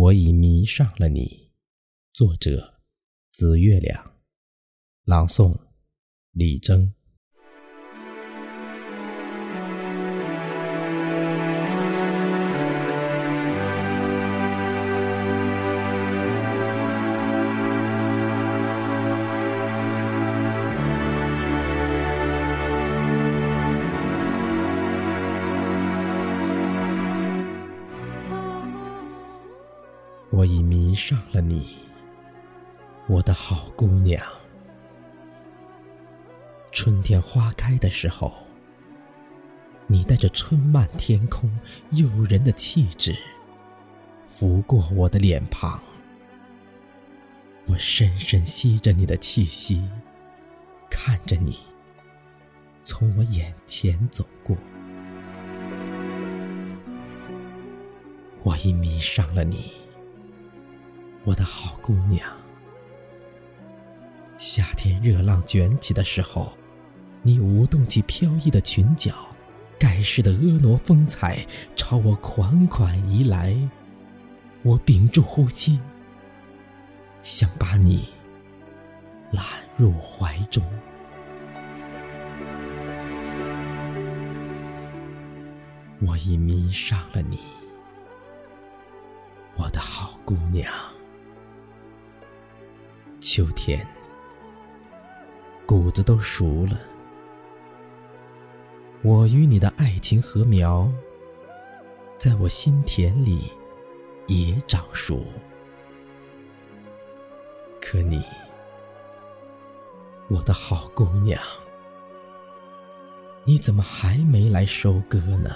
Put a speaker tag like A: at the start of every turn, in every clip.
A: 我已迷上了你。作者：紫月亮。朗诵：李征。我已迷上了你，我的好姑娘。春天花开的时候，你带着春漫天空诱人的气质，拂过我的脸庞。我深深吸着你的气息，看着你从我眼前走过。我已迷上了你。我的好姑娘，夏天热浪卷起的时候，你舞动起飘逸的裙角，盖世的婀娜风采朝我款款移来。我屏住呼吸，想把你揽入怀中。我已迷上了你，我的好姑娘。秋天，谷子都熟了，我与你的爱情禾苗，在我心田里也长熟。可你，我的好姑娘，你怎么还没来收割呢？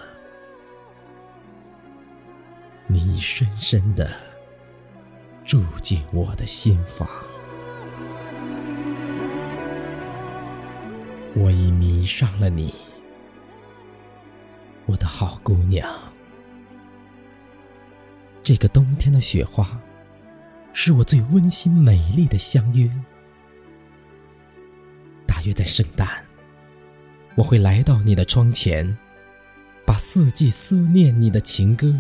A: 你深深的住进我的心房。我已迷上了你，我的好姑娘。这个冬天的雪花，是我最温馨美丽的相约。大约在圣诞，我会来到你的窗前，把四季思念你的情歌，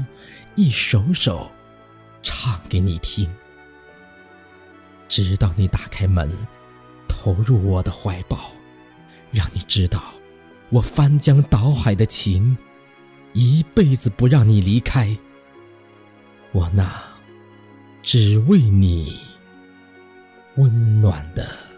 A: 一首首唱给你听，直到你打开门，投入我的怀抱。让你知道，我翻江倒海的情，一辈子不让你离开。我那只为你温暖的。